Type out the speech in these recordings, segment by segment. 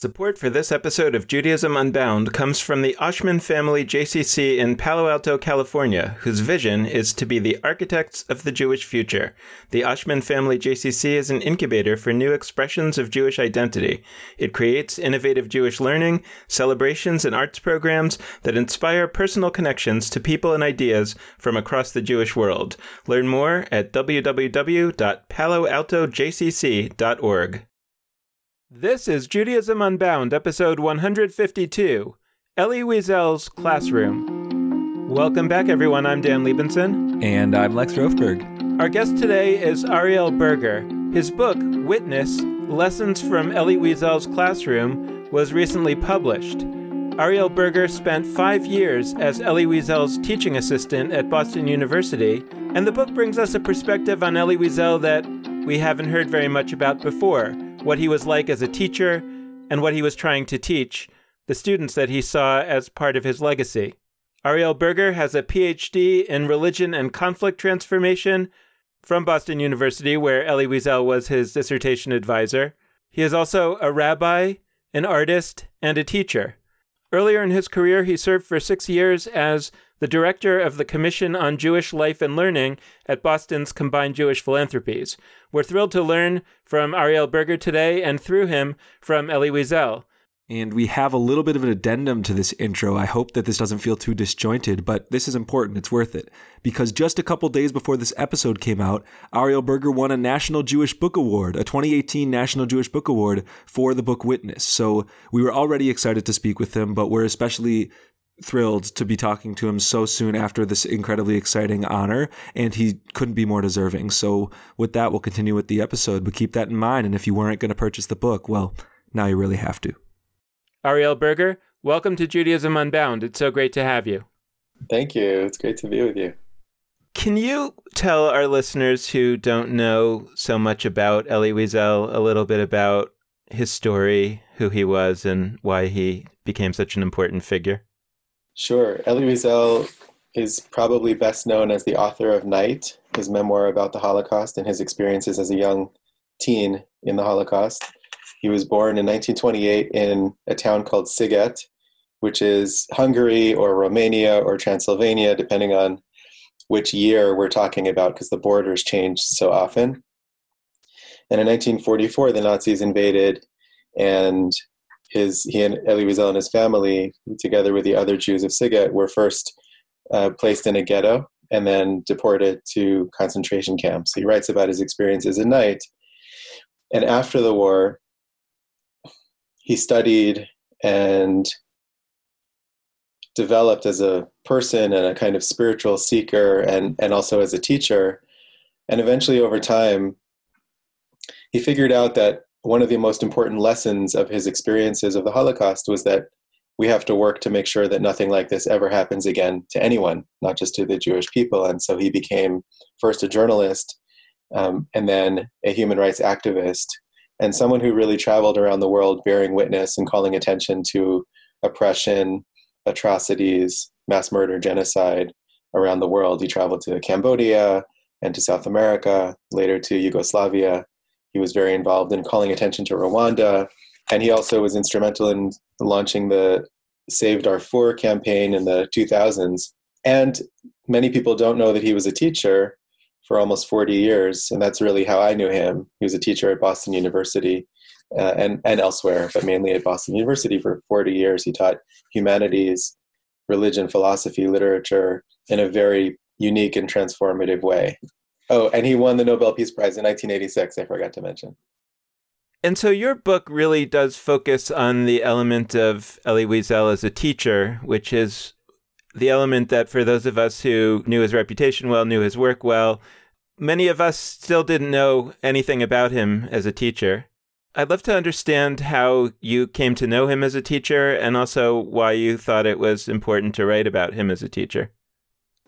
Support for this episode of Judaism Unbound comes from the Oshman Family JCC in Palo Alto, California, whose vision is to be the architects of the Jewish future. The Oshman Family JCC is an incubator for new expressions of Jewish identity. It creates innovative Jewish learning, celebrations, and arts programs that inspire personal connections to people and ideas from across the Jewish world. Learn more at www.paloaltojcc.org. This is Judaism Unbound, episode 152 Elie Wiesel's Classroom. Welcome back, everyone. I'm Dan Libenson. And I'm Lex Rofeberg. Our guest today is Ariel Burger. His book, Witness Lessons from Elie Wiesel's Classroom, was recently published. Ariel Burger spent five years as Elie Wiesel's teaching assistant at Boston University, and the book brings us a perspective on Elie Wiesel that we haven't heard very much about before what he was like as a teacher, and what he was trying to teach the students that he saw as part of his legacy. Ariel Burger has a PhD in religion and conflict transformation from Boston University, where Elie Wiesel was his dissertation advisor. He is also a rabbi, an artist, and a teacher. Earlier in his career, he served for six years as the director of the Commission on Jewish Life and Learning at Boston's Combined Jewish Philanthropies. We're thrilled to learn from Ariel Burger today and through him from Elie Wiesel. And we have a little bit of an addendum to this intro. I hope that this doesn't feel too disjointed, but this is important. It's worth it. Because just a couple days before this episode came out, Ariel Burger won a National Jewish Book Award, a 2018 National Jewish Book Award for the book Witness. So we were already excited to speak with him, but we're especially thrilled to be talking to him so soon after this incredibly exciting honor, and he couldn't be more deserving. So, with that, we'll continue with the episode, but keep that in mind. And if you weren't going to purchase the book, well, now you really have to. Ariel Burger, welcome to Judaism Unbound. It's so great to have you. Thank you. It's great to be with you. Can you tell our listeners who don't know so much about Elie Wiesel a little bit about his story, who he was, and why he became such an important figure? Sure. Elie Wiesel is probably best known as the author of Night, his memoir about the Holocaust and his experiences as a young teen in the Holocaust. He was born in 1928 in a town called Sziget, which is Hungary or Romania or Transylvania, depending on which year we're talking about, because the borders changed so often. And in 1944, the Nazis invaded, and his he and Elie Wiesel and his family, together with the other Jews of Sziget, were first uh, placed in a ghetto and then deported to concentration camps. He writes about his experiences at night. And after the war, he studied and developed as a person and a kind of spiritual seeker and, and also as a teacher. And eventually, over time, he figured out that one of the most important lessons of his experiences of the Holocaust was that we have to work to make sure that nothing like this ever happens again to anyone, not just to the Jewish people. And so he became first a journalist um, and then a human rights activist and someone who really traveled around the world bearing witness and calling attention to oppression, atrocities, mass murder, genocide around the world. He traveled to Cambodia and to South America, later to Yugoslavia, he was very involved in calling attention to Rwanda, and he also was instrumental in launching the Save Darfur campaign in the 2000s. And many people don't know that he was a teacher for almost 40 years, and that's really how I knew him. He was a teacher at Boston University uh, and, and elsewhere, but mainly at Boston University for 40 years. He taught humanities, religion, philosophy, literature in a very unique and transformative way. Oh, and he won the Nobel Peace Prize in 1986. I forgot to mention. And so your book really does focus on the element of Elie Wiesel as a teacher, which is the element that for those of us who knew his reputation well, knew his work well, many of us still didn't know anything about him as a teacher. I'd love to understand how you came to know him as a teacher and also why you thought it was important to write about him as a teacher.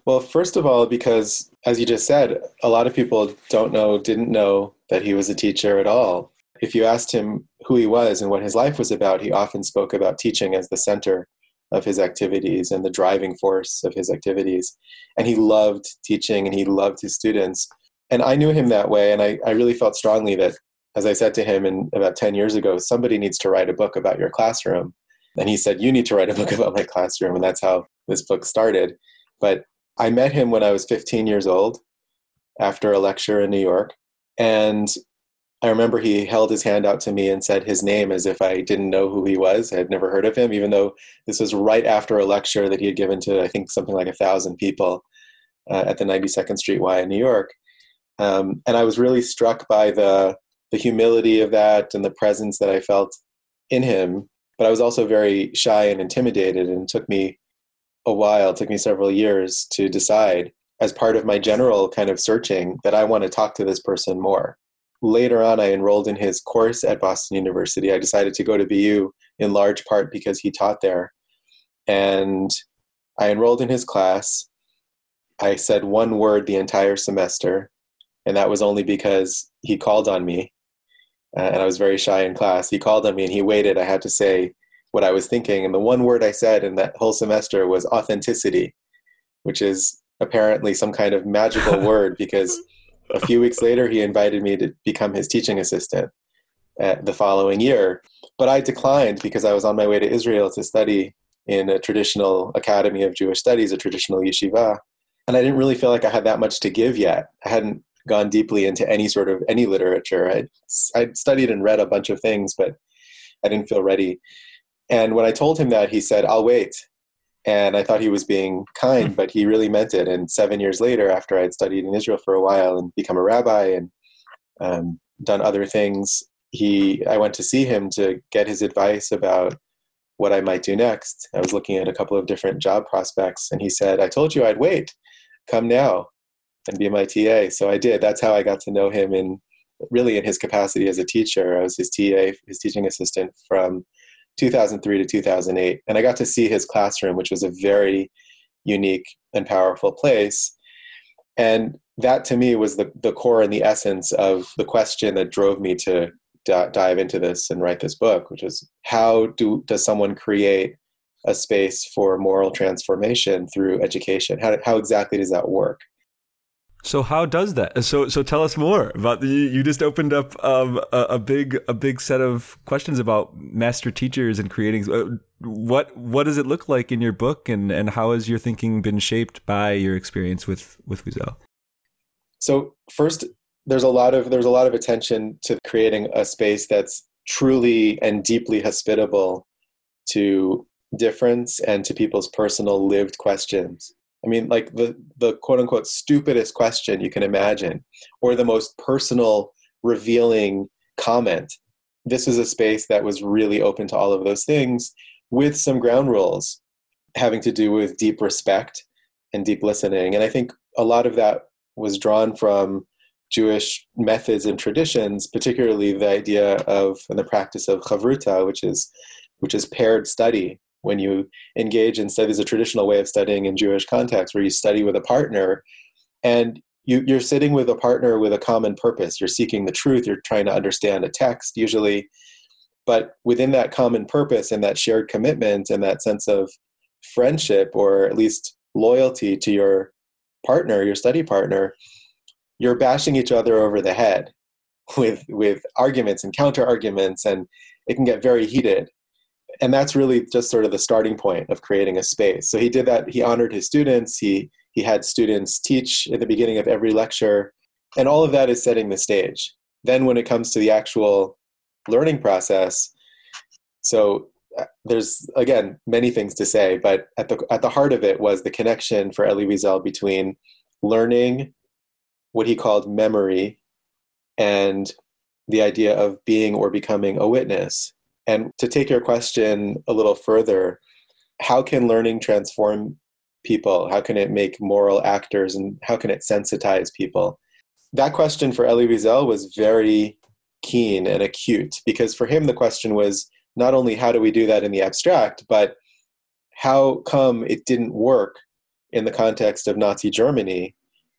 Well, first of all, because as you just said, a lot of people don't know, didn't know that he was a teacher at all. If you asked him who he was and what his life was about, he often spoke about teaching as the center of his activities and the driving force of his activities. And he loved teaching and he loved his students. And I knew him that way. And I, I really felt strongly that as I said to him in about 10 years ago, somebody needs to write a book about your classroom. And he said, You need to write a book about my classroom. And that's how this book started. But I met him when I was 15 years old after a lecture in New York. And I remember he held his hand out to me and said his name as if I didn't know who he was. I had never heard of him, even though this was right after a lecture that he had given to, I think, something like a thousand people uh, at the 92nd Street Y in New York. Um, and I was really struck by the, the humility of that and the presence that I felt in him. But I was also very shy and intimidated, and it took me a while, it took me several years to decide, as part of my general kind of searching, that I want to talk to this person more later on, I enrolled in his course at Boston University. I decided to go to BU in large part because he taught there. And I enrolled in his class. I said one word the entire semester, and that was only because he called on me. Uh, and I was very shy in class. He called on me and he waited. I had to say what I was thinking. And the one word I said in that whole semester was authenticity, which is apparently some kind of magical word because a few weeks later, he invited me to become his teaching assistant uh, the following year. But I declined because I was on my way to Israel to study in a traditional academy of Jewish studies, a traditional yeshiva. And I didn't really feel like I had that much to give yet. I hadn't gone deeply into any sort of any literature. I'd, I'd studied and read a bunch of things, but I didn't feel ready. And when I told him that, he said, I'll wait and I thought he was being kind, hmm. but he really meant it. And seven years later, after I had studied in Israel for a while and become a rabbi and um, done other things, he I went to see him to get his advice about what I might do next. I was looking at a couple of different job prospects, and he said, "I told you I'd wait. Come now and be my TA." So I did. That's how I got to know him in really in his capacity as a teacher. I was his TA, his teaching assistant from 2003 to 2008. And I got to see his classroom, which was a very unique and powerful place. And that to me was the, the core and the essence of the question that drove me to d- dive into this and write this book, which is how do, does someone create a space for moral transformation through education? How, how exactly does that work? So how does that? So so tell us more about the, you just opened up um, a, a, big a big set of questions about master teachers and creating. Uh, what what does it look like in your book, and and how has your thinking been shaped by your experience with with Wiesel? So first, there's a lot of there's a lot of attention to creating a space that's truly and deeply hospitable to difference and to people's personal lived questions I mean, like the, the quote unquote stupidest question you can imagine, or the most personal, revealing comment. This is a space that was really open to all of those things with some ground rules having to do with deep respect and deep listening. And I think a lot of that was drawn from Jewish methods and traditions, particularly the idea of and the practice of chavruta, which is which is paired study, when you engage in study, there's a traditional way of studying in Jewish context where you study with a partner and you, you're sitting with a partner with a common purpose. You're seeking the truth, you're trying to understand a text usually. But within that common purpose and that shared commitment and that sense of friendship or at least loyalty to your partner, your study partner, you're bashing each other over the head with with arguments and counter arguments and it can get very heated and that's really just sort of the starting point of creating a space. So he did that. He honored his students. He he had students teach at the beginning of every lecture, and all of that is setting the stage. Then, when it comes to the actual learning process, so uh, there's again many things to say, but at the at the heart of it was the connection for Elie Wiesel between learning, what he called memory, and the idea of being or becoming a witness. And to take your question a little further, how can learning transform people? How can it make moral actors and how can it sensitize people? That question for Elie Wiesel was very keen and acute because for him the question was not only how do we do that in the abstract, but how come it didn't work in the context of Nazi Germany,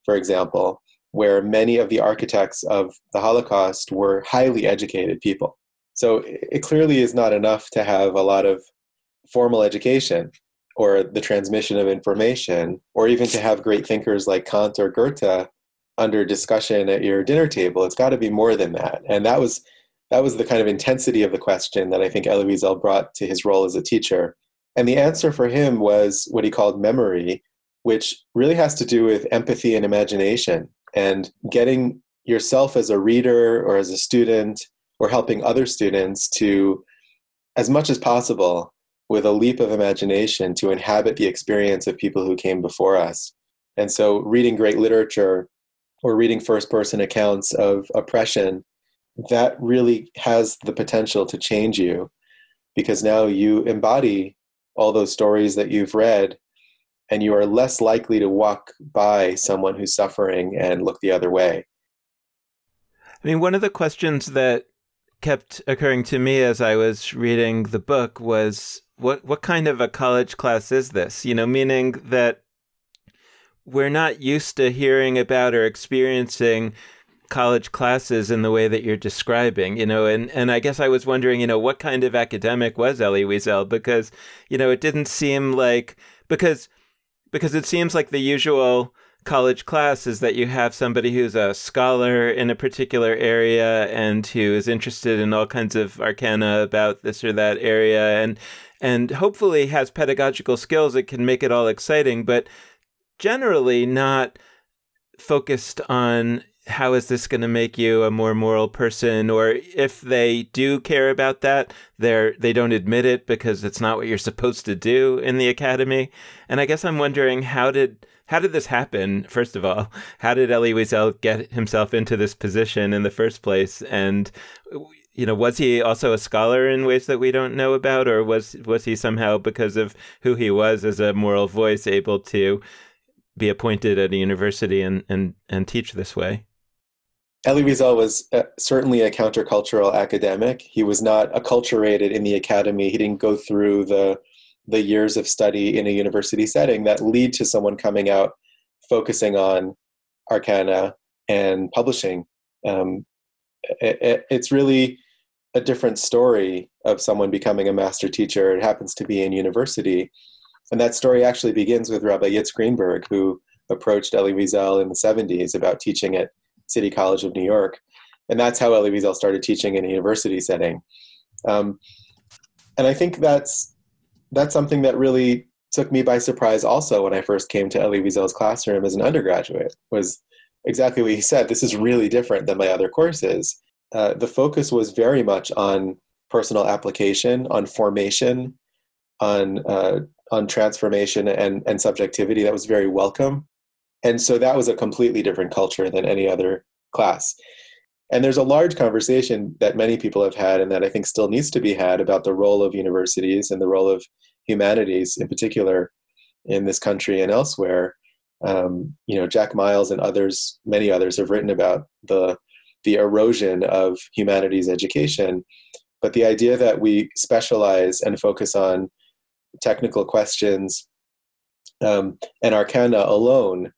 for example, where many of the architects of the Holocaust were highly educated people? So it clearly is not enough to have a lot of formal education or the transmission of information, or even to have great thinkers like Kant or Goethe under discussion at your dinner table. It's got to be more than that. And that was that was the kind of intensity of the question that I think Elie Wiesel brought to his role as a teacher. And the answer for him was what he called memory, which really has to do with empathy and imagination and getting yourself as a reader or as a student or helping other students to, as much as possible, with a leap of imagination, to inhabit the experience of people who came before us. And so, reading great literature or reading first person accounts of oppression, that really has the potential to change you because now you embody all those stories that you've read and you are less likely to walk by someone who's suffering and look the other way. I mean, one of the questions that kept occurring to me as I was reading the book was what what kind of a college class is this? You know, meaning that we're not used to hearing about or experiencing college classes in the way that you're describing, you know, and, and I guess I was wondering, you know, what kind of academic was Elie Wiesel? Because, you know, it didn't seem like because because it seems like the usual college class is that you have somebody who's a scholar in a particular area and who is interested in all kinds of arcana about this or that area and and hopefully has pedagogical skills that can make it all exciting but generally not focused on how is this going to make you a more moral person or if they do care about that they're they don't admit it because it's not what you're supposed to do in the academy. And i guess i'm wondering how did how did this happen first of all how did elie wiesel get himself into this position in the first place and you know was he also a scholar in ways that we don't know about or was was he somehow because of who he was as a moral voice able to be appointed at a university and and and teach this way Elie Wiesel was uh, certainly a countercultural academic. He was not acculturated in the academy. He didn't go through the the years of study in a university setting that lead to someone coming out focusing on arcana and publishing. Um, it, it, it's really a different story of someone becoming a master teacher. It happens to be in university. And that story actually begins with Rabbi Yitz Greenberg, who approached Elie Wiesel in the 70s about teaching at City College of New York. And that's how Elie Wiesel started teaching in a university setting. Um, and I think that's that's something that really took me by surprise also when I first came to Elie Wiesel's classroom as an undergraduate was exactly what he said. This is really different than my other courses. Uh, the focus was very much on personal application, on formation, on uh, on transformation and, and subjectivity. That was very welcome. And so that was a completely different culture than any other class. And there's a large conversation that many people have had and that I think still needs to be had about the role of universities and the role of humanities in particular in this country and elsewhere. Um, you know, Jack Miles and others, many others, have written about the the erosion of humanities education. But the idea that we specialize and focus on technical questions um, and arcana alone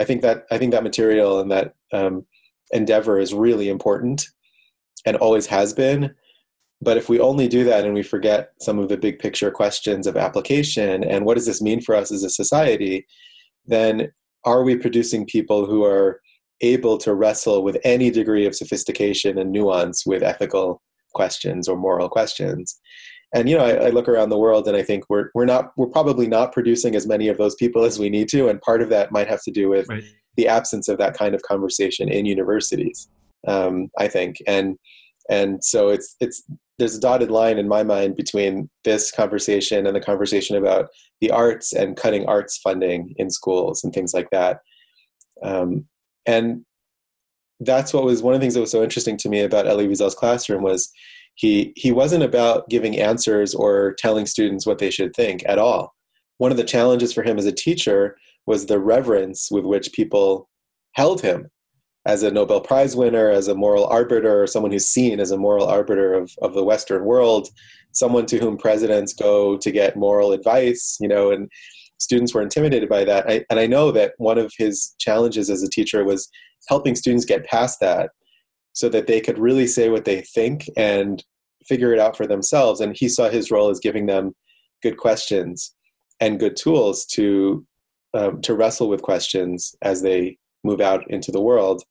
I think that I think that material and that um, endeavor is really important and always has been. But if we only do that and we forget some of the big picture questions of application and what does this mean for us as a society, then are we producing people who are able to wrestle with any degree of sophistication and nuance with ethical questions or moral questions? And you know I, I, look around the world and i think we're we're not we're probably not producing as many of those people as we need to. And part of that might have to do with right. the absence of that kind of conversation in universities um, i think. And and so it's it's there's a dotted line in my mind between this conversation and the conversation about the arts and cutting arts funding in schools and things like that. Um, and that's what was one of the things that was so interesting to me about Elie Wiesel's classroom was he he wasn't about giving answers or telling students what they should think at all. One of the challenges for him as a teacher was the reverence with which people held him. As a nobel prize winner as a moral arbiter or someone who's seen as a moral arbiter of, of the western world someone to whom presidents go to get moral advice you know and students were intimidated by that. I, and i know that one of his challenges as a teacher was helping students get past that so that they could really say what they think and figure it out for themselves. And he saw his role as giving them good questions and good tools to um, to wrestle with questions as they move out into the world.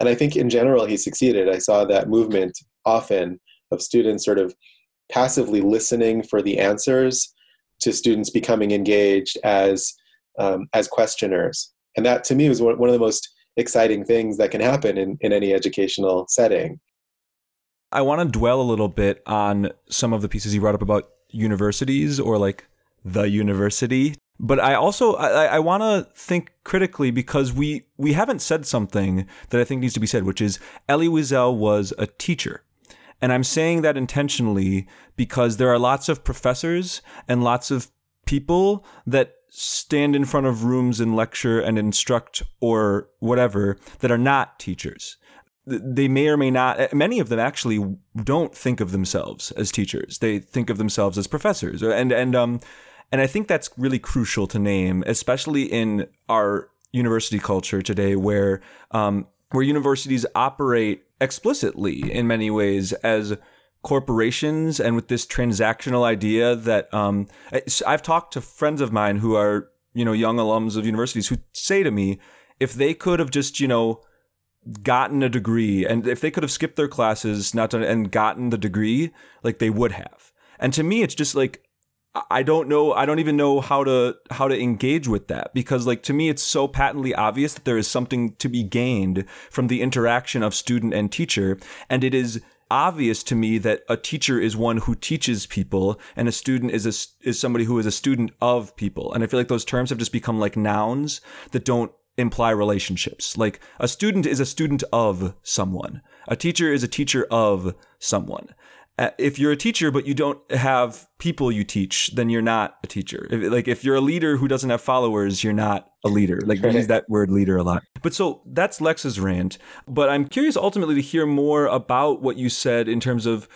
And I think in general he succeeded. I saw that movement often of students sort of passively listening for the answers to students becoming engaged as um, as questioners. And that to me was one of the most exciting things that can happen in, in any educational setting. I want to dwell a little bit on some of the pieces you brought up about universities or like the university. But I also I, I want to think critically because we we haven't said something that I think needs to be said, which is Elie Wiesel was a teacher. And I'm saying that intentionally because there are lots of professors and lots of people that stand in front of rooms and lecture and instruct or whatever that are not teachers. They may or may not, many of them actually don't think of themselves as teachers. They think of themselves as professors. And, and, um, and I think that's really crucial to name, especially in our university culture today where, um, where universities operate explicitly in many ways as corporations and with this transactional idea that um, I've talked to friends of mine who are you know young alums of universities who say to me if they could have just you know gotten a degree and if they could have skipped their classes not done and gotten the degree like they would have. And to me it's just like I don't know I don't even know how to how to engage with that because like to me it's so patently obvious that there is something to be gained from the interaction of student and teacher. And it is obvious to me that a teacher is one who teaches people and a student is a, is somebody who is a student of people. And I feel like those terms have just become like nouns that don't imply relationships. Like a student is a student of someone. A teacher is a teacher of someone. Uh, if you're a teacher but you don't have people you teach, then you're not a teacher. If, like if you're a leader who doesn't have followers, you're not a leader. Like we use that word leader a lot. But so that's Lex's rant. But I'm curious ultimately to hear more about what you said in terms of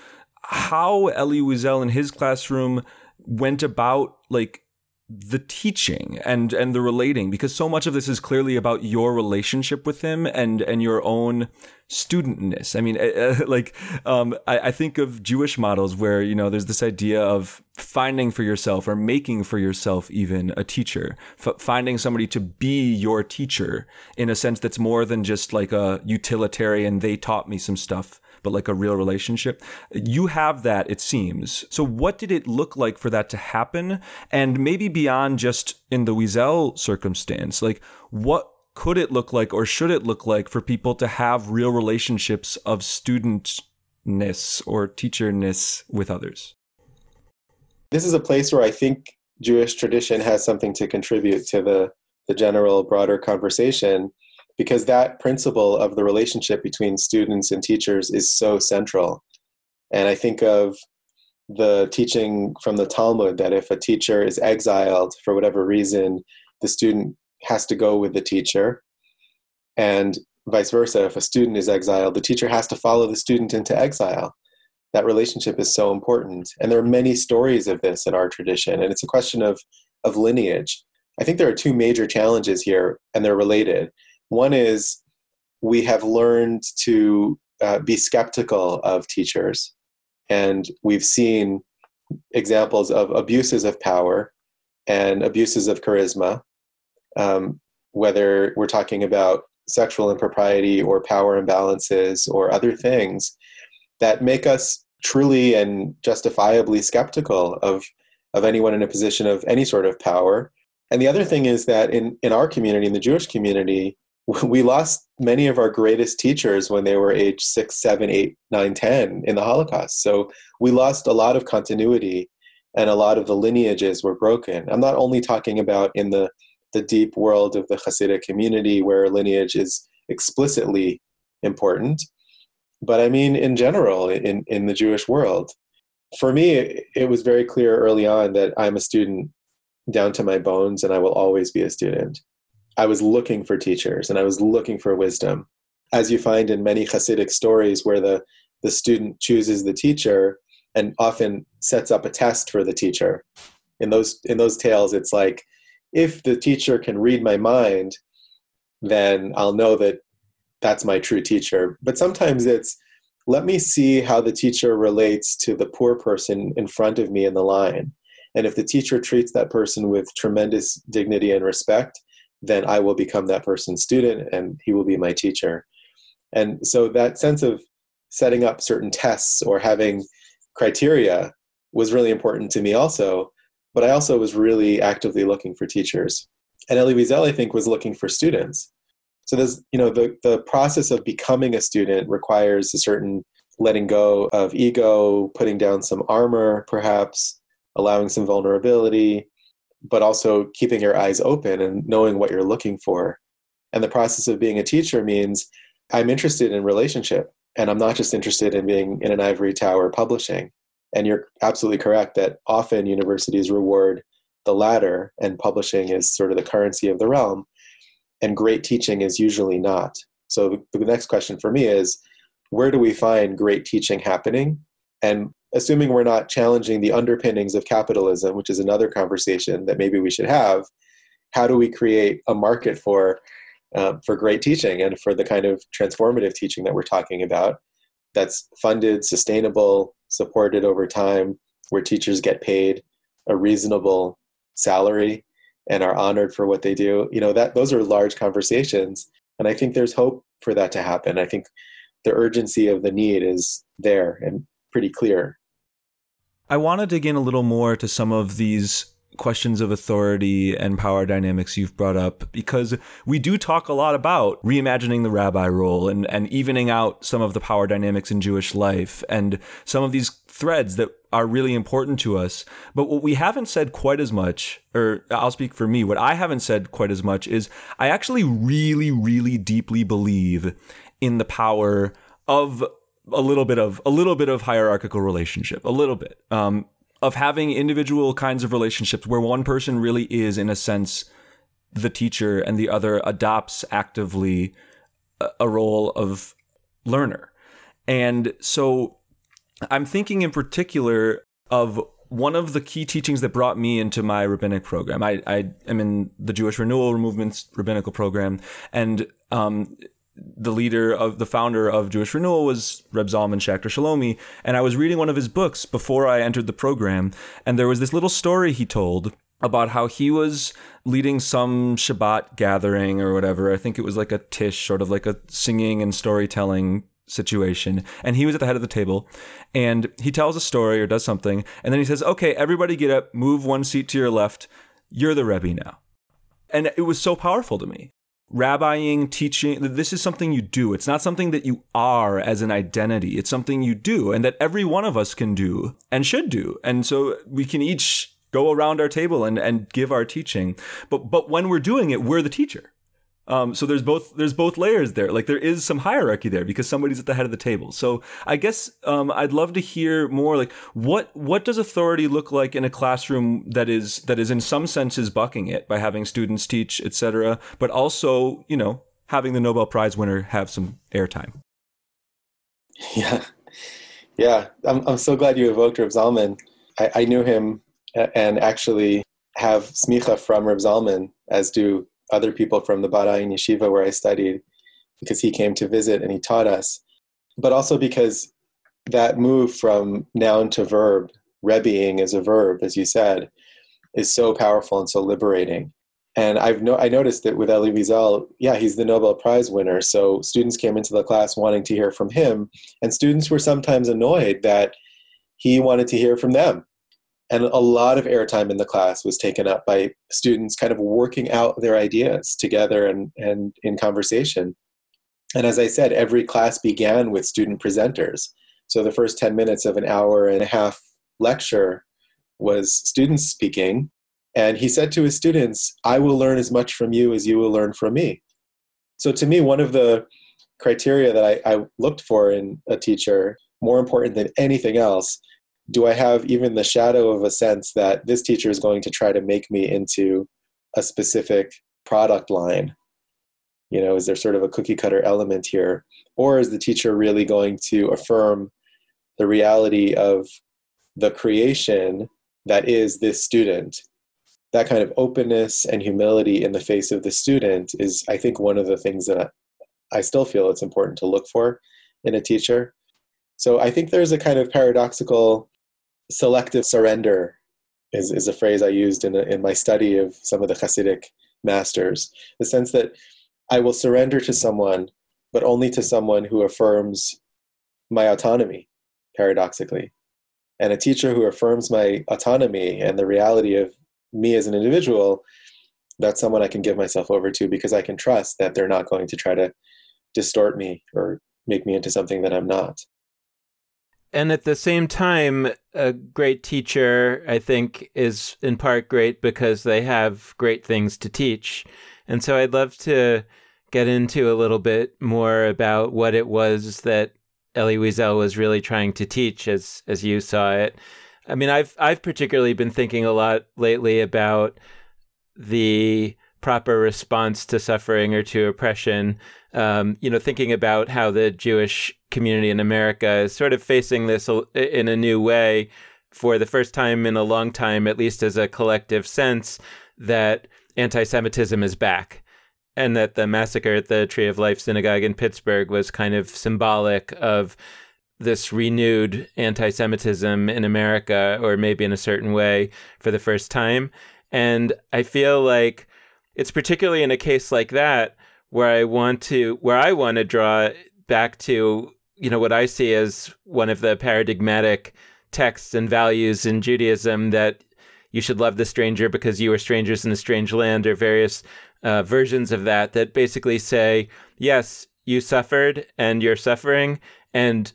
how Elie Wiesel in his classroom went about like the teaching and and the relating because so much of this is clearly about your relationship with him and and your own studentness. I mean uh, like um, I, I, think of jewish models where you know there's this idea of finding for yourself or making for yourself even a teacher F- finding somebody to be your teacher in a sense that's more than just like a utilitarian they taught me some stuff but like a real relationship. You have that, it seems. So, what did it look like for that to happen? And maybe beyond just in the Wiesel circumstance, like what could it look like or should it look like for people to have real relationships of studentness or teacherness with others? This is a place where I think Jewish tradition has something to contribute to the, the general broader conversation because that principle of the relationship between students and teachers is so central. And I think of the teaching from the Talmud that if a teacher is exiled for whatever reason, the student has to go with the teacher. And vice versa, if a student is exiled, the teacher has to follow the student into exile. That relationship is so important. And there are many stories of this in our tradition. And it's a question of, of lineage. I think there are two major challenges here, and they're related. One is we have learned to uh, be skeptical of teachers, and we've seen examples of abuses of power and abuses of charisma, um, whether we're talking about sexual impropriety or power imbalances or other things that make us truly and justifiably skeptical of of anyone in a position of any sort of power. And the other thing is that in, in our community, in the Jewish community, we lost many of our greatest teachers when they were age six, seven, eight, nine, ten in the Holocaust. So we lost a lot of continuity and a lot of the lineages were broken. I'm not only talking about in the, the deep world of the Hasidic community where lineage is explicitly important, but I mean in general in, in the Jewish world. For me, it was very clear early on that I'm a student down to my bones and I will always be a student. I was looking for teachers and I was looking for wisdom. As you find in many Hasidic stories where the, the student chooses the teacher and often sets up a test for the teacher. In those in those tales, it's like if the teacher can read my mind, then I'll know that that's my true teacher. But sometimes it's let me see how the teacher relates to the poor person in front of me in the line. And if the teacher treats that person with tremendous dignity and respect, then I will become that person's student and he will be my teacher. And so that sense of setting up certain tests or having criteria was really important to me also. But I also was really actively looking for teachers. And Elie Wiesel, I think, was looking for students. So there's, you know, the, the process of becoming a student requires a certain letting go of ego, putting down some armor, perhaps, allowing some vulnerability, but also keeping your eyes open and knowing what you're looking for. And the process of being a teacher means I'm interested in relationship and I'm not just interested in being in an ivory tower publishing. And you're absolutely correct that often universities reward the latter and publishing is sort of the currency of the realm and great teaching is usually not. So the next question for me is where do we find great teaching happening? And assuming we're not challenging the underpinnings of capitalism, which is another conversation that maybe we should have, how do we create a market for um, for great teaching and for the kind of transformative teaching that we're talking about that's funded, sustainable, supported over time, where teachers get paid a reasonable salary and are honored for what they do. You know, that those are large conversations. And I think there's hope for that to happen. I think the urgency of the need is there and pretty clear. I want to dig in a little more to some of these questions of authority and power dynamics you've brought up because we do talk a lot about reimagining the rabbi role and, and evening out some of the power dynamics in Jewish life and some of these threads that are really important to us. But what we haven't said quite as much, or I'll speak for me, what I haven't said quite as much is I actually really, really deeply believe in the power of a little bit of a little bit of hierarchical relationship, a little bit. Um, of having individual kinds of relationships where one person really is, in a sense, the teacher and the other adopts actively a role of learner. And so I'm thinking in particular of one of the key teachings that brought me into my rabbinic program. I, I am in the Jewish Renewal Movement's rabbinical program, and um, the leader of the founder of Jewish Renewal was Reb Zalman Schachter Shalomi, and I was reading one of his books before I entered the program, and there was this little story he told about how he was leading some Shabbat gathering or whatever. I think it was like a tish, sort of like a singing and storytelling situation. And he was at the head of the table and he tells a story or does something. And then he says, Okay, everybody get up, move one seat to your left. You're the Rebbe now. And it was so powerful to me rabbiing, teaching, this is something you do. It's not something that you are as an identity. It's something you do and that every one of us can do and should do. And so we can each go around our table and, and give our teaching. But, but when we're doing it, we're the teacher. Um, so there's both there's both layers there. Like there is some hierarchy there because somebody's at the head of the table. So I guess um, I'd love to hear more. Like what what does authority look like in a classroom that is that is in some senses bucking it by having students teach, etc. But also you know having the Nobel Prize winner have some airtime. Yeah, yeah. I'm I'm so glad you evoked Reb Zalman. I, I knew him and actually have smicha from Reb Zalman, as do other people from the Bat Ayin Yeshiva where I studied because he came to visit and he taught us, but also because that move from noun to verb, rebbeing as a verb, as you said, is so powerful and so liberating. And I've no, I noticed that with Elie Wiesel, yeah, he's the Nobel Prize winner. So students came into the class wanting to hear from him, and students were sometimes annoyed that he wanted to hear from them and a lot of airtime in the class was taken up by students kind of working out their ideas together and, and in conversation. And as I said, every class began with student presenters. So the first 10 minutes of an hour and a half lecture was students speaking. And he said to his students, I will learn as much from you as you will learn from me. So to me, one of the criteria that I, I looked for in a teacher, more important than anything else, do I have even the shadow of a sense that this teacher is going to try to make me into a specific product line? You know, is there sort of a cookie cutter element here? Or is the teacher really going to affirm the reality of the creation that is this student? That kind of openness and humility in the face of the student is, I think, one of the things that I still feel it's important to look for in a teacher. So I think there's a kind of paradoxical selective surrender is, is a phrase I used in, a, in my study of some of the Hasidic masters. The sense that I will surrender to someone, but only to someone who affirms my autonomy, paradoxically. And a teacher who affirms my autonomy and the reality of me as an individual, that's someone I can give myself over to because I can trust that they're not going to try to distort me or make me into something that I'm not. And at the same time, a great teacher, I think, is in part great because they have great things to teach. And so I'd love to get into a little bit more about what it was that Elie Wiesel was really trying to teach as as you saw it. I mean, I've I've particularly been thinking a lot lately about the proper response to suffering or to oppression. Um, you know, thinking about how the Jewish community in America is sort of facing this in a new way for the first time in a long time, at least as a collective sense, that anti Semitism is back and that the massacre at the Tree of Life Synagogue in Pittsburgh was kind of symbolic of this renewed anti Semitism in America, or maybe in a certain way, for the first time. And I feel like it's particularly in a case like that where I want to where I want to draw back to you know what I see as one of the paradigmatic texts and values in Judaism that you should love the stranger because you are strangers in a strange land or various uh, versions of that that basically say, yes, you suffered and you're suffering. And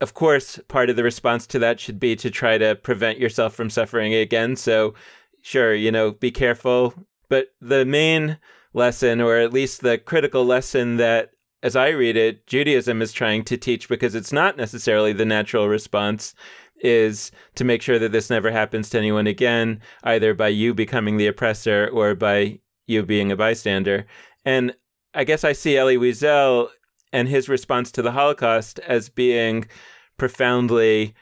of course, part of the response to that should be to try to prevent yourself from suffering again. So, sure, you know, be careful. But the main lesson, or at least the critical lesson that, as I read it, Judaism is trying to teach, because it's not necessarily the natural response, is to make sure that this never happens to anyone again, either by you becoming the oppressor or by you being a bystander. And I guess I see Elie Wiesel and his response to the Holocaust as being profoundly,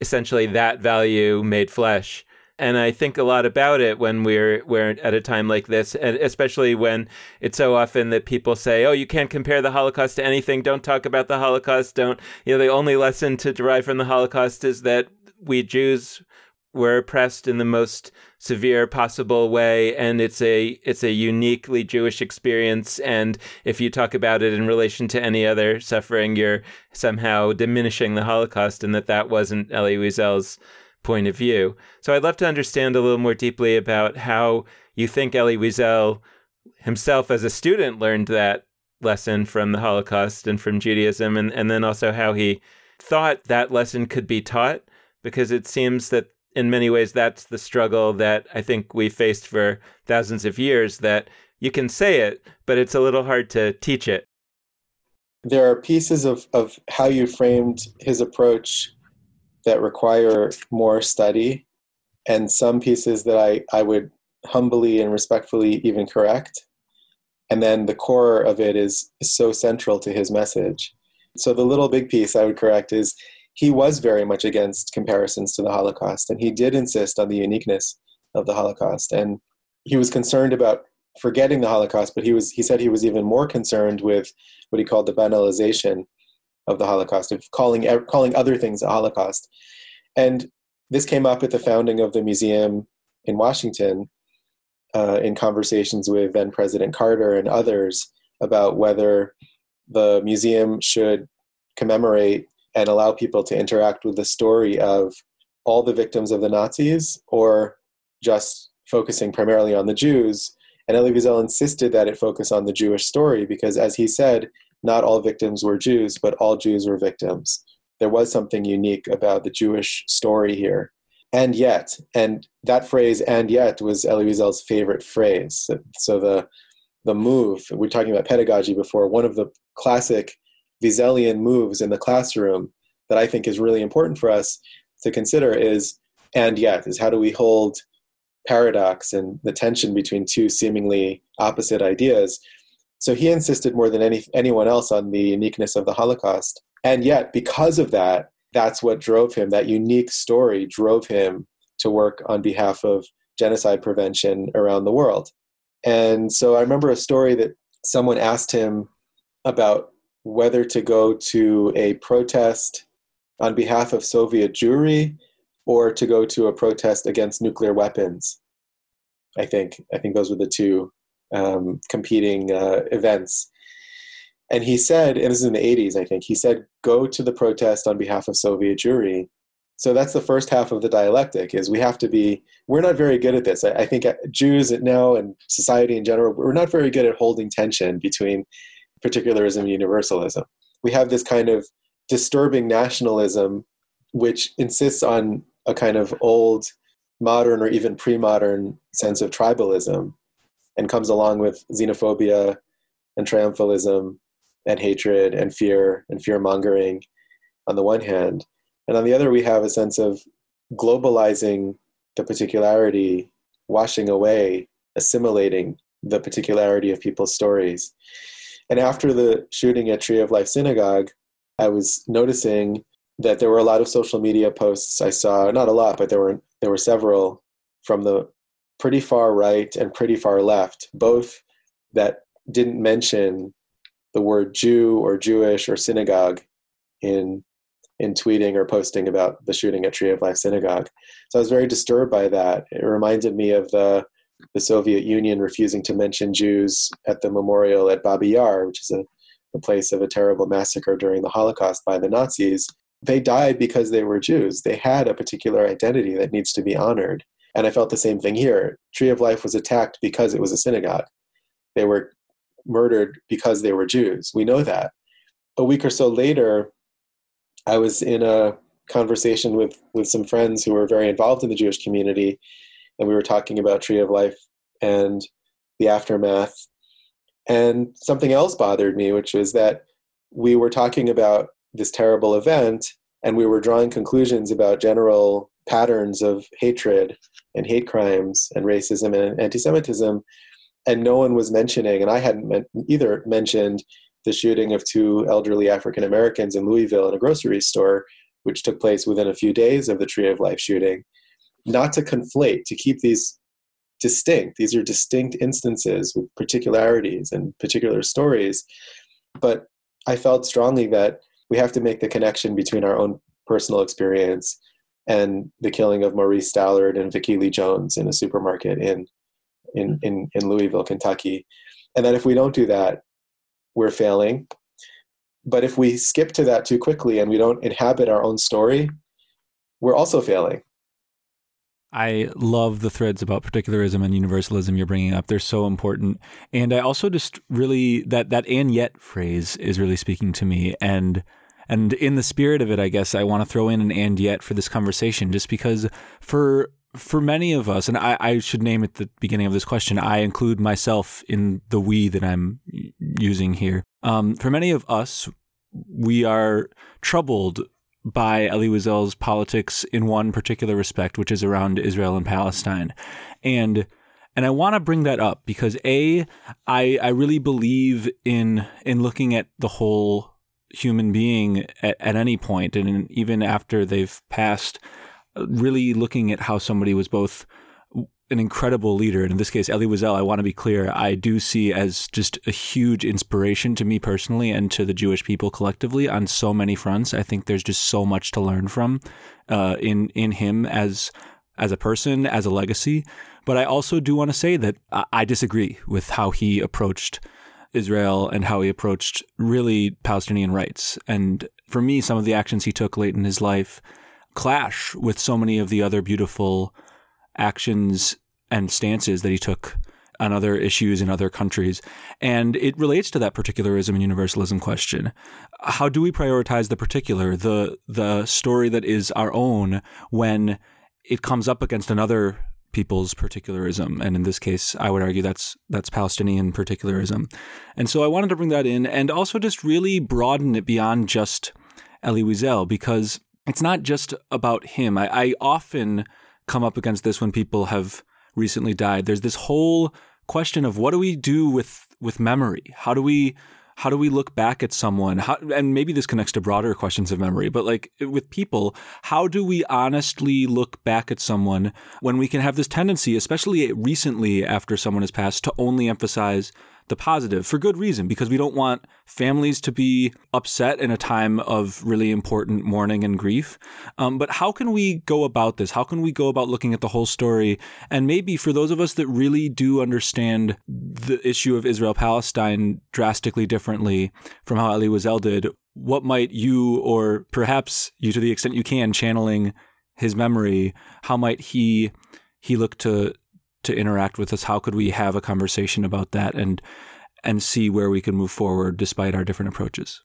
essentially, that value made flesh. And I think a lot about it when we're we're at a time like this, and especially when it's so often that people say, "Oh, you can't compare the Holocaust to anything. Don't talk about the Holocaust. Don't you know?" The only lesson to derive from the Holocaust is that we Jews were oppressed in the most severe possible way and it's a it's a uniquely Jewish experience and if you talk about it in relation to any other suffering you're somehow diminishing the Holocaust and that that wasn't Elie Wiesel's point of view. So I'd love to understand a little more deeply about how you think Elie Wiesel himself as a student learned that lesson from the Holocaust and from Judaism and, and then also how he thought that lesson could be taught because it seems that in many ways, that's the struggle that I think we faced for thousands of years that you can say it, but it's a little hard to teach it. There are pieces of, of how you framed his approach that require more study, and some pieces that I, I would humbly and respectfully even correct. And then the core of it is, so central to his message. So the little big piece I would correct is he was very much against comparisons to the Holocaust, and he did insist on the uniqueness of the Holocaust. And he was concerned about forgetting the Holocaust, but he was he said he was even more concerned with what he called the banalization of the Holocaust, of calling calling other things a Holocaust. And this came up at the founding of the museum in Washington, uh, in conversations with then President Carter and others about whether the museum should commemorate and allow people to interact with the story of all the victims of the Nazis or just focusing primarily on the Jews. And Elie Wiesel insisted that it focus on the Jewish story because, as he said, not all victims were Jews, but all Jews were victims. There was something unique about the Jewish story here. And yet, and that phrase, and yet, was Elie Wiesel's favorite phrase. So the, the move, we are talking about pedagogy before, one of the classic Wieselian moves in the classroom that I think is really important for us to consider is and yet is how do we hold paradox and the tension between two seemingly opposite ideas. So he insisted more than any anyone else on the uniqueness of the Holocaust. And yet, because of that, that's what drove him, that unique story drove him to work on behalf of genocide prevention around the world. And so I remember a story that someone asked him about whether to go to a protest on behalf of Soviet Jewry or to go to a protest against nuclear weapons. I think I think those were the two um, competing uh, events. And he said, and this is in the 80s, I think, he said, go to the protest on behalf of Soviet Jewry. So that's the first half of the dialectic is we have to be, we're not very good at this. I, I think Jews now and society in general, we're not very good at holding tension between particularism and universalism. We have this kind of disturbing nationalism which insists on a kind of old, modern, or even pre modern sense of tribalism and comes along with xenophobia and triumphalism and hatred and fear and fear mongering on the one hand. And on the other, we have a sense of globalizing the particularity, washing away, assimilating the particularity of people's stories. And after the shooting at Tree of Life Synagogue, I was noticing that there were a lot of social media posts I saw, not a lot, but there were there were several from the pretty far right and pretty far left, both that didn't mention the word Jew or Jewish or synagogue in in tweeting or posting about the shooting at Tree of Life Synagogue. So I was very disturbed by that. It reminded me of the the Soviet Union refusing to mention Jews at the memorial at Babi Yar, which is a, a place of a terrible massacre during the Holocaust by the Nazis. They died because they were Jews. They had a particular identity that needs to be honored. And I felt the same thing here. Tree of Life was attacked because it was a synagogue. They were murdered because they were Jews. We know that. A week or so later, I was in a conversation with, with some friends who were very involved in the Jewish community, and we were talking about Tree of Life and the aftermath. And something else bothered me, which was that we were talking about this terrible event and we were drawing conclusions about general patterns of hatred and hate crimes and racism and anti-Semitism, and no one was mentioning, and I hadn't either mentioned the shooting of two elderly African Americans in Louisville in a grocery store, which took place within a few days of the Tree of Life shooting. Not to conflate, to keep these distinct. These are distinct instances with particularities and particular stories. But I felt strongly that we have to make the connection between our own personal experience and the killing of Maurice Stallard and Vickie Lee Jones in a supermarket in, in, mm-hmm. in, in Louisville, Kentucky. And that if we don't do that, we're failing. But if we skip to that too quickly and we don't inhabit our own story, we're also failing. I love the threads about particularism and universalism you're bringing up. They're so important. And I also just really, that, that and yet phrase is really speaking to me. And and in the spirit of it, I guess I want to throw in an and yet for this conversation, just because for for many of us, and I, I should name at the beginning of this question, I include myself in the we that I'm using here. Um, for many of us, we are troubled by Elie Wiesel's politics in one particular respect, which is around Israel and Palestine. And and I want to bring that up because a I I really believe in in looking at the whole human being at, at any point, and even after they've passed, really looking at how somebody was both an incredible leader. And in this case, Elie Wiesel, I want to be clear, I do see as just a huge inspiration to me personally and to the Jewish people collectively on so many fronts. I think there's just so much to learn from uh, in in him as as a person, as a legacy. But I also do want to say that I disagree with how he approached Israel and how he approached really Palestinian rights. And for me, some of the actions he took late in his life clash with so many of the other beautiful actions and stances that he took on other issues in other countries. And it relates to that particularism and universalism question. How do we prioritize the particular, the the story that is our own when it comes up against another people's particularism, and in this case, I would argue that's that's Palestinian particularism. And so I wanted to bring that in, and also just really broaden it beyond just Elie Wiesel, because it's not just about him. I, I often come up against this when people have recently died. There's this whole question of what do we do with with memory? How do we how do we look back at someone? How, and maybe this connects to broader questions of memory, but like with people, how do we honestly look back at someone when we can have this tendency, especially recently after someone has passed, to only emphasize the positive for good reason because we don't want families to be upset in a time of really important mourning and grief. Um, but how can we go about this? How can we go about looking at the whole story? And maybe for those of us that really do understand the issue of Israel Palestine drastically differently from how Elie Wiesel did, what might you, or perhaps you to the extent you can, channeling his memory, how might he he look to to interact with us? How could we have a conversation about that and and see where we can move forward despite our different approaches?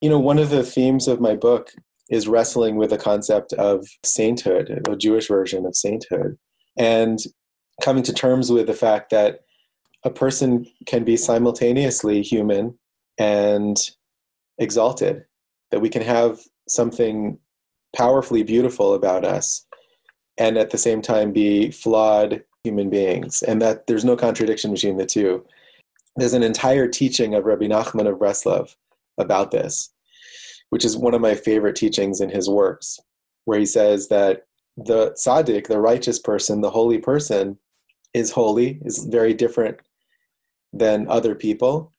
You know, one of the themes of my book is wrestling with the concept of sainthood, a Jewish version of sainthood, and coming to terms with the fact that a person can be simultaneously human and exalted, that we can have something powerfully beautiful about us and at the same time be flawed human beings, and that there's no contradiction between the two. There's an entire teaching of Rabbi Nachman of Breslov about this, which is one of my favorite teachings in his works, where he says that the tzaddik, the righteous person, the holy person, is holy, is very different than other people,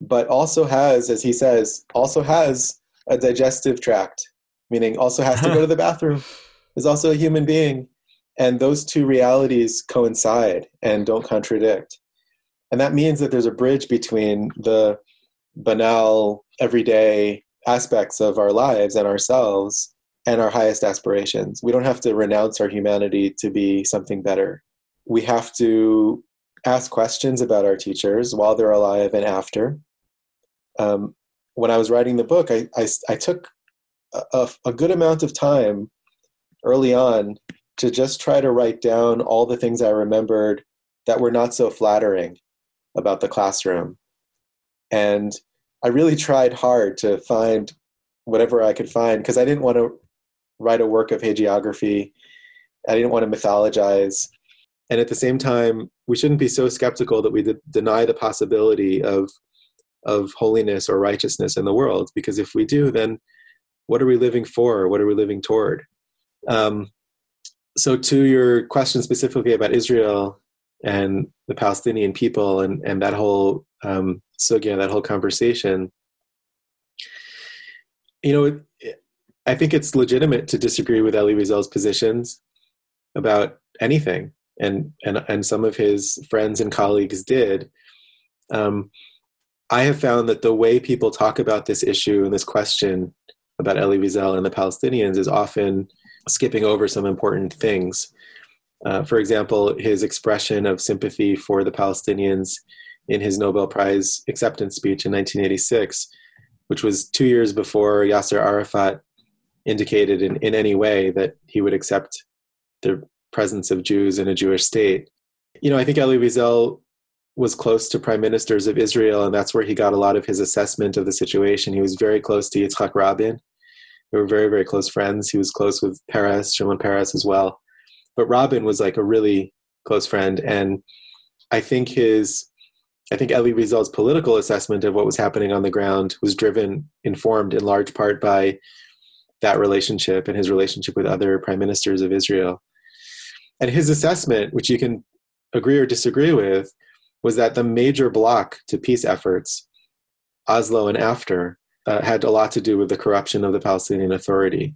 but also has, as he says, also has a digestive tract, meaning also has to go to the bathroom is also a human being. And those two realities coincide and don't contradict. And that means that there's a bridge between the banal, everyday aspects of our lives and ourselves and our highest aspirations. We don't have to renounce our humanity to be something better. We have to ask questions about our teachers while they're alive and after. Um, when I was writing the book, I, I, I took a, a, good amount of time early on to just try to write down all the things I remembered that were not so flattering about the classroom. And I really tried hard to find whatever I could find because I didn't want to write a work of hagiography. I didn't want to mythologize. And at the same time, we shouldn't be so skeptical that we de- deny the possibility of, of holiness or righteousness in the world. Because if we do, then what are we living for? What are we living toward? Um, so, to your question specifically about Israel and the Palestinian people and, and that whole um, sugya, that whole conversation, you know, it, I think it's legitimate to disagree with Elie Wiesel's positions about anything, and and and some of his friends and colleagues did. Um, I have found that the way people talk about this issue and this question about Elie Wiesel and the Palestinians is often skipping over some important things. Uh, for example, his expression of sympathy for the Palestinians in his Nobel Prize acceptance speech in 1986, which was two years before Yasser Arafat indicated in, in any way that he would accept the presence of Jews in a Jewish state. You know, I think Elie Wiesel was close to prime ministers of Israel, and that's where he got a lot of his assessment of the situation. He was very close to Yitzhak Rabin, they were very, very close friends. He was close with Peres, Shimon Peres as well. But Rabin was like a really close friend. And I think his, I think Elie Wiesel's political assessment of what was happening on the ground was driven, informed in large part by that relationship and his relationship with other prime ministers of Israel. And his assessment, which you can agree or disagree with, was that the major block to peace efforts, Oslo and after, uh, had a lot to do with the corruption of the Palestinian Authority.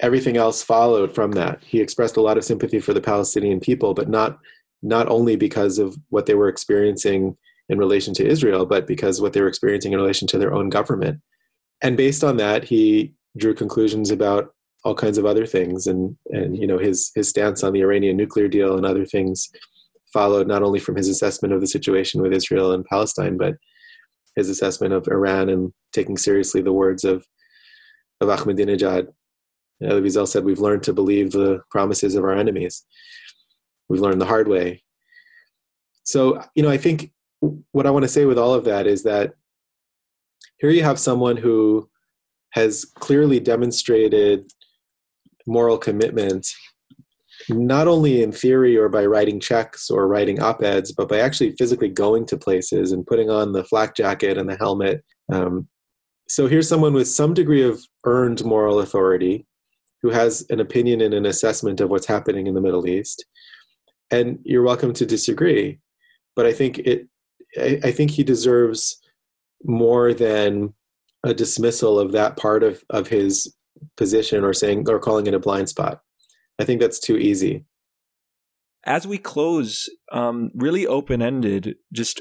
Everything else followed from that. He expressed a lot of sympathy for the Palestinian people, but not not only because of what they were experiencing in relation to Israel, but because what they were experiencing in relation to their own government. And based on that, he drew conclusions about all kinds of other things, and and you know his his stance on the Iranian nuclear deal and other things followed not only from his assessment of the situation with Israel and Palestine, but his assessment of Iran and taking seriously the words of, of Ahmadinejad. Elie Wiesel said, We've learned to believe the promises of our enemies. We've learned the hard way. So, you know, I think what I want to say with all of that is that here you have someone who has clearly demonstrated moral commitment not only in theory or by writing checks or writing op eds, but by actually physically going to places and putting on the flak jacket and the helmet. Um, so here's someone with some degree of earned moral authority who has an opinion and an assessment of what's happening in the Middle East. And you're welcome to disagree. But I think it I, I think he deserves more than a dismissal of that part of, of his position or saying or calling it a blind spot. I think that's too easy. As we close, um, really open ended, just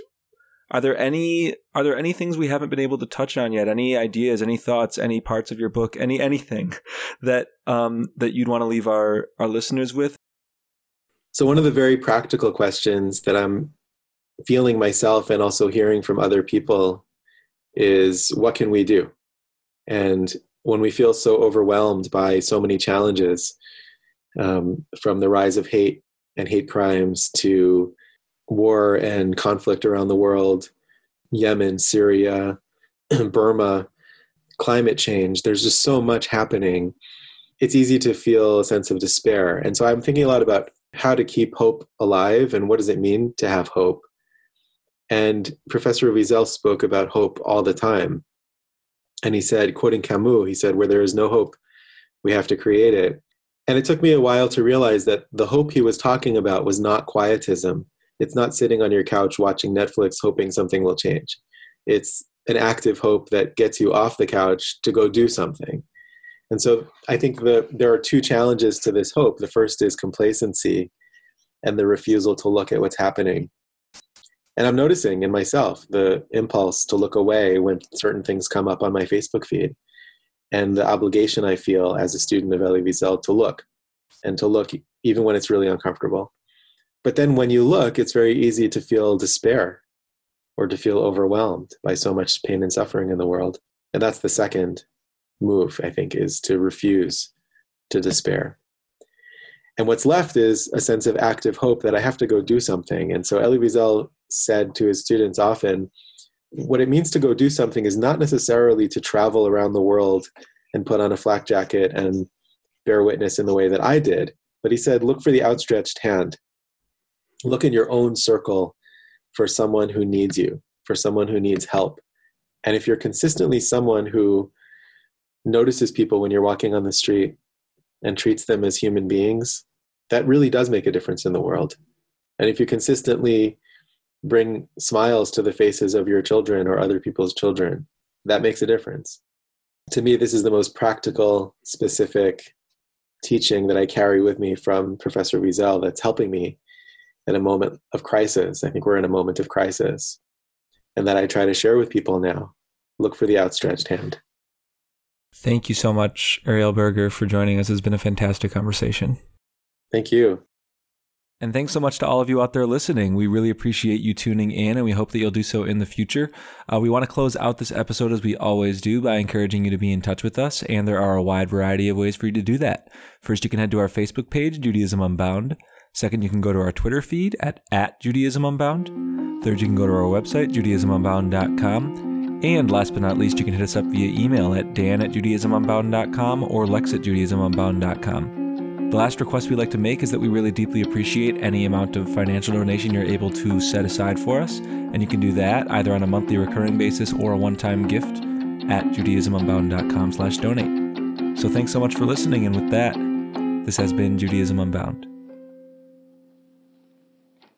are there any are there any things we haven't been able to touch on yet? Any ideas, any thoughts, any parts of your book, any anything that um, that you'd want to leave our our listeners with? So one of the very practical questions that I'm feeling myself and also hearing from other people is what can we do? And when we feel so overwhelmed by so many challenges, um, from the rise of hate and hate crimes to war and conflict around the world, Yemen, Syria, Burma, climate change, there's just so much happening. It's easy to feel a sense of despair. And so I'm thinking a lot about how to keep hope alive and what does it mean to have hope. And Professor Wiesel spoke about hope all the time. And he said, quoting Camus, he said, Where there is no hope, we have to create it. And it took me a while to realize that the hope he was talking about was not quietism. It's not sitting on your couch watching Netflix hoping something will change. It's an active hope that gets you off the couch to go do something. And so I think that there are two challenges to this hope. The first is complacency and the refusal to look at what's happening. And I'm noticing in myself the impulse to look away when certain things come up on my Facebook feed and the obligation I feel as a student of Elie Wiesel to look and to look even when it's really uncomfortable. But then when you look, it's very easy to feel despair or to feel overwhelmed by so much pain and suffering in the world. And that's the second move, I think, is to refuse to despair. And what's left is a sense of active hope that I have to go do something. And so Elie Wiesel said to his students often, what it means to go do something is not necessarily to travel around the world and put on a flak jacket and bear witness in the way that I did. But he said, look for the outstretched hand. Look in your own circle for someone who needs you, for someone who needs help. And if you're consistently someone who notices people when you're walking on the street and treats them as human beings, that really does make a difference in the world. And if you consistently bring smiles to the faces of your children or other people's children, that makes a difference. To me, this is the most practical, specific teaching that I carry with me from Professor Wiesel that's helping me in a moment of crisis. I think we're in a moment of crisis. And that I try to share with people now. Look for the outstretched hand. Thank you so much, Ariel Burger, for joining us. It's been a fantastic conversation. Thank you. And thanks so much to all of you out there listening. We really appreciate you tuning in, and we hope that you'll do so in the future. Uh, we want to close out this episode as we always do by encouraging you to be in touch with us, and there are a wide variety of ways for you to do that. First, you can head to our Facebook page, Judaism Unbound. Second, you can go to our Twitter feed at, at Judaism Unbound. Third, you can go to our website, judaismunbound.com. And last but not least, you can hit us up via email at dan at judaismunbound.com or lex at judaismunbound.com. The last request we'd like to make is that we really deeply appreciate any amount of financial donation you're able to set aside for us, and you can do that either on a monthly recurring basis or a one-time gift at judaismunbound.com slash donate. So thanks so much for listening, and with that, this has been Judaism Unbound.